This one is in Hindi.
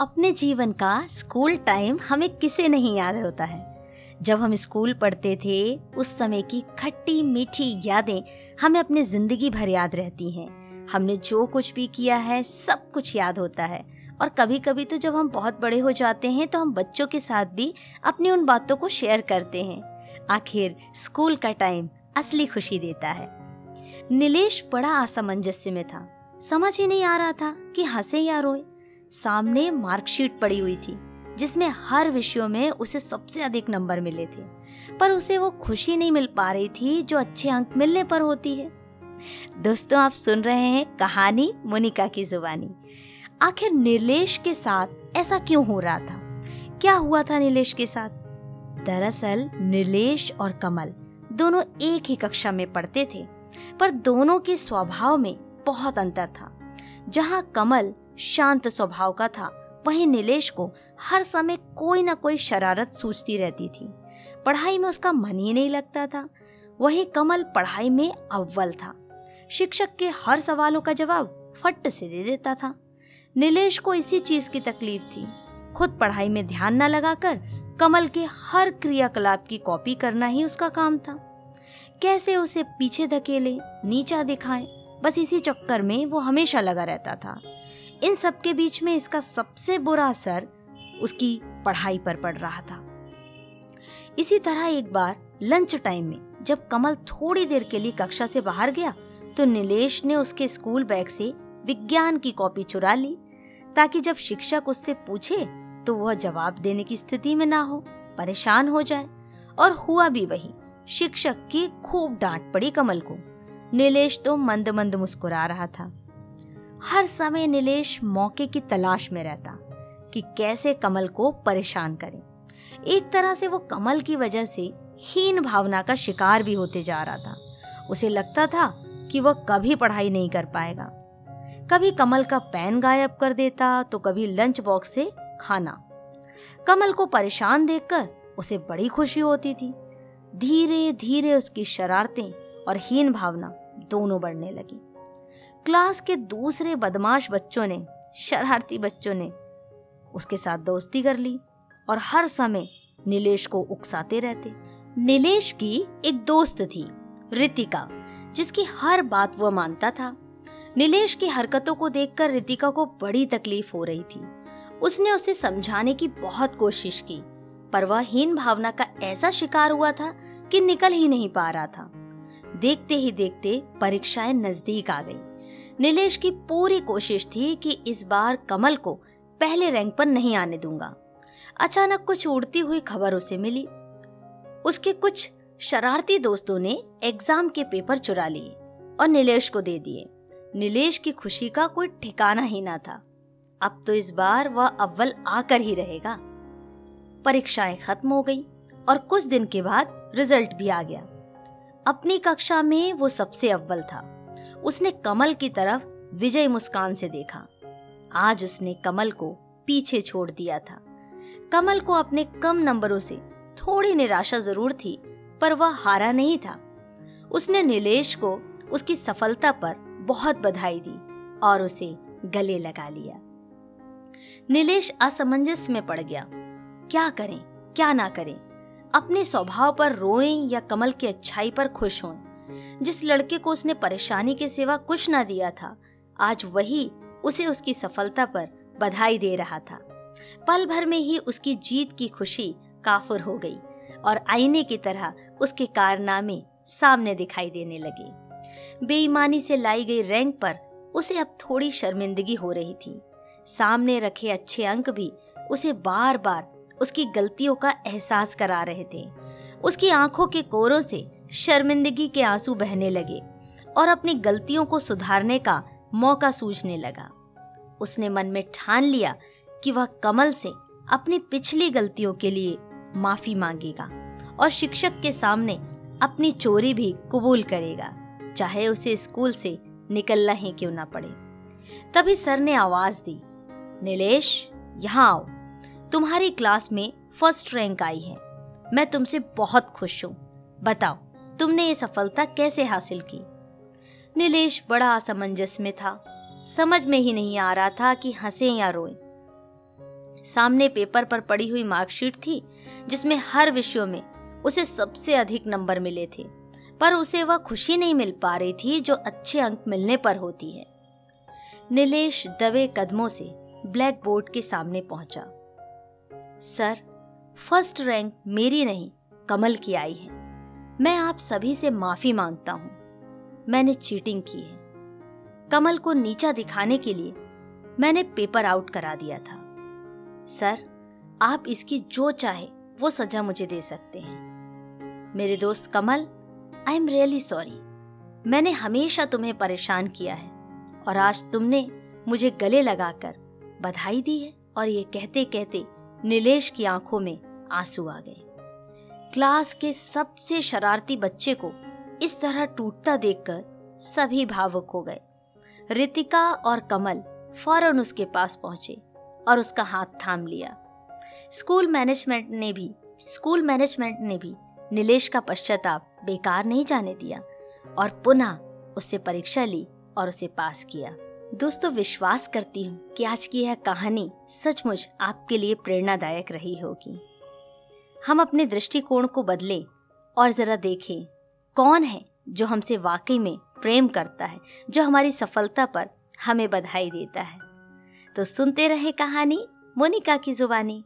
अपने जीवन का स्कूल टाइम हमें किसे नहीं याद होता है? जब हम स्कूल पढ़ते थे, उस समय की खट्टी, मीठी यादें हमें अपनी ज़िंदगी भर याद रहती हैं। हमने जो कुछ भी किया है, सब कुछ याद होता है। और कभी कभी तो जब हम बहुत बड़े हो जाते हैं तो हम बच्चों के साथ भी अपनी उन बातों को शेयर करते हैं। आखिर स्कूल का टाइम असली खुशी देता है। नीलेश बड़ा असमंजस्य में था। समझ ही नहीं आ रहा था कि हंसे या रोए। सामने मार्कशीट पड़ी हुई थी, जिसमें हर विषयों में उसे सबसे अधिक नंबर मिले थे, पर उसे वो खुशी नहीं मिल पा रही थी जो अच्छे अंक मिलने पर होती है। दोस्तों, आप सुन रहे हैं कहानी मोनिका की जुबानी। आखिर नीलेश के साथ ऐसा क्यों हो रहा था? क्या हुआ था नीलेश के साथ? दरअसल, नीलेश और कमल दोनों एक ही कक्षा में पढ़ते थे, पर दोनों के स्वभाव में बहुत अंतर था, जहाँ कमल शांत स्वभाव का था। वहीं नीलेश को हर समय कोई ना कोई शरारत सूझती रहती थी। पढ़ाई में उसका मन ही नहीं लगता था। वही कमल पढ़ाई में अव्वल था। शिक्षक के हर सवालों का जवाब फट से दे देता था। नीलेश को इसी चीज़ की तकलीफ़ थी। खुद पढ़ाई में ध्यान न लगाकर कमल के हर क्रियाकलाप की कॉपी करना ही उसका काम था। कैसे उसे पीछे धकेले, नीचा दिखाए, बस इसी चक्कर में वो हमेशा लगा रहता था। इन सब के बीच में इसका सबसे बुरा असर उसकी पढ़ाई पर पड़ रहा था। इसी तरह एक बार लंच टाइम में जब कमल थोड़ी देर के लिए कक्षा से बाहर गया तो नीलेश ने उसके स्कूल बैग से विज्ञान की कॉपी चुरा ली, ताकि जब शिक्षक उससे पूछे तो वह जवाब देने की स्थिति में ना हो, परेशान हो जाए। और हुआ भी वही, शिक्षक की खूब डांट पड़ी कमल को। नीलेश तो मंद मंद मुस्कुरा रहा था। हर समय नीलेश मौके की तलाश में रहता कि कैसे कमल को परेशान करें। एक तरह से वो कमल की वजह से हीन भावना का शिकार भी होते जा रहा था। उसे लगता था कि वह कभी पढ़ाई नहीं कर पाएगा। कभी कमल का पैन गायब कर देता तो कभी लंच बॉक्स से खाना। कमल को परेशान देखकर उसे बड़ी खुशी होती थी। धीरे धीरे उसकी शरारतें और हीन भावना दोनों बढ़ने लगी। क्लास के दूसरे बदमाश बच्चों ने, शरारती बच्चों ने, उसके साथ दोस्ती कर ली और हर समय नीलेश को उकसाते रहते। नीलेश की एक दोस्त थी, रितिका, जिसकी हर बात वह मानता था। नीलेश की हरकतों को देखकर रितिका को बड़ी तकलीफ़ हो रही थी। उसने उसे समझाने की बहुत कोशिश की, पर वह हीन भावना का ऐसा शिकार हुआ था कि निकल ही नहीं पा रहा था। देखते ही देखते परीक्षाएँ नज़दीक आ गई। नीलेश की पूरी कोशिश थी कि इस बार कमल को पहले रैंक पर नहीं आने दूँगा। अचानक कुछ उड़ती हुई खबर उसे मिली। उसके कुछ शरारती दोस्तों ने एग्ज़ाम के पेपर चुरा लिए और नीलेश को दे दिए। नीलेश की खुशी का कोई ठिकाना ही ना था। अब तो इस बार वह अव्वल आकर ही रहेगा। परीक्षाएँ खत्म हो गई और कुछ दिन के बाद रिज़ल्ट भी आ गया। अपनी कक्षा में वो सबसे अव्वल था। उसने कमल की तरफ़ विजय मुस्कान से देखा। आज उसने कमल को पीछे छोड़ दिया था। कमल को अपने कम नंबरों से थोड़ी निराशा ज़रूर थी, पर वह हारा नहीं था। उसने नीलेश को उसकी सफलता पर बहुत बधाई दी और उसे गले लगा लिया। नीलेश असमंजस में पड़ गया। क्या करें, क्या ना करें, अपने स्वभाव पर रोएँ या कमल की अच्छाई पर खुश हों जिस लड़के को उसने परेशानी के सिवा कुछ ना दिया था, आज वही उसे उसकी सफलता पर बधाई दे रहा था। पल भर में ही उसकी जीत की खुशी काफुर हो गई और आईने की तरह उसके कारनामे सामने दिखाई देने लगे। बेईमानी से लाई गई रैंक पर उसे अब थोड़ी शर्मिंदगी हो रही थी। सामने रखे अच्छे अंक भी उसे बार बार उसकी गलतियों का एहसास करा रहे थे। उसकी आँखों के कोरों से शर्मिंदगी के आँसू बहने लगे और अपनी गलतियों को सुधारने का मौका सूझने लगा। उसने मन में ठान लिया कि वह कमल से अपनी पिछली गलतियों के लिए माफ़ी मांगेगा और शिक्षक के सामने अपनी चोरी भी कबूल करेगा, चाहे उसे स्कूल से निकलना ही क्यों ना पड़े। तभी सर ने आवाज़ दी, नीलेश, यहाँ आओ। तुम्हारी क्लास में फ़र्स्ट रैंक आई है। मैं तुमसे बहुत खुश हूँ। बताओ तुमने ये सफलता कैसे हासिल की? नीलेश बड़ा असमंजस में था। समझ में ही नहीं आ रहा था कि हंसे या रोए। सामने पेपर पर पड़ी हुई मार्कशीट थी, जिसमें हर विषयों में उसे सबसे अधिक नंबर मिले थे, पर उसे वह खुशी नहीं मिल पा रही थी जो अच्छे अंक मिलने पर होती है। नीलेश दबे कदमों से ब्लैक बोर्ड के सामने पहुँचा। सर, फ़र्स्ट रैंक मेरी नहीं, कमल की आई है। मैं आप सभी से माफ़ी माँगता हूँ। मैंने चीटिंग की है। कमल को नीचा दिखाने के लिए मैंने पेपर आउट करा दिया था। सर, आप इसकी जो चाहे, वो सजा मुझे दे सकते हैं। मेरे दोस्त Kamal I am really sorry मैंने हमेशा तुम्हें परेशान किया है और आज तुमने मुझे गले लगाकर बधाई दी है और ये कहते कहते नीलेश की आँखों में आँसू आ गए। क्लास के सबसे शरारती बच्चे को इस तरह टूटता देखकर सभी भावुक हो गए। रितिका और कमल फ़ौरन उसके पास पहुँचे और उसका हाथ थाम लिया। स्कूल मैनेजमेंट ने भी, स्कूल मैनेजमेंट ने भी नीलेश का पश्चाताप बेकार नहीं जाने दिया और पुनः उससे परीक्षा ली और उसे पास किया। दोस्तों, विश्वास करती हूँ कि आज की यह कहानी सचमुच आपके लिए प्रेरणादायक रही होगी। हम अपने दृष्टिकोण को बदले और जरा देखें, कौन है जो हमसे वाकई में प्रेम करता है, जो हमारी सफलता पर हमें बधाई देता है। तो सुनते रहे कहानी मोनिका की जुबानी।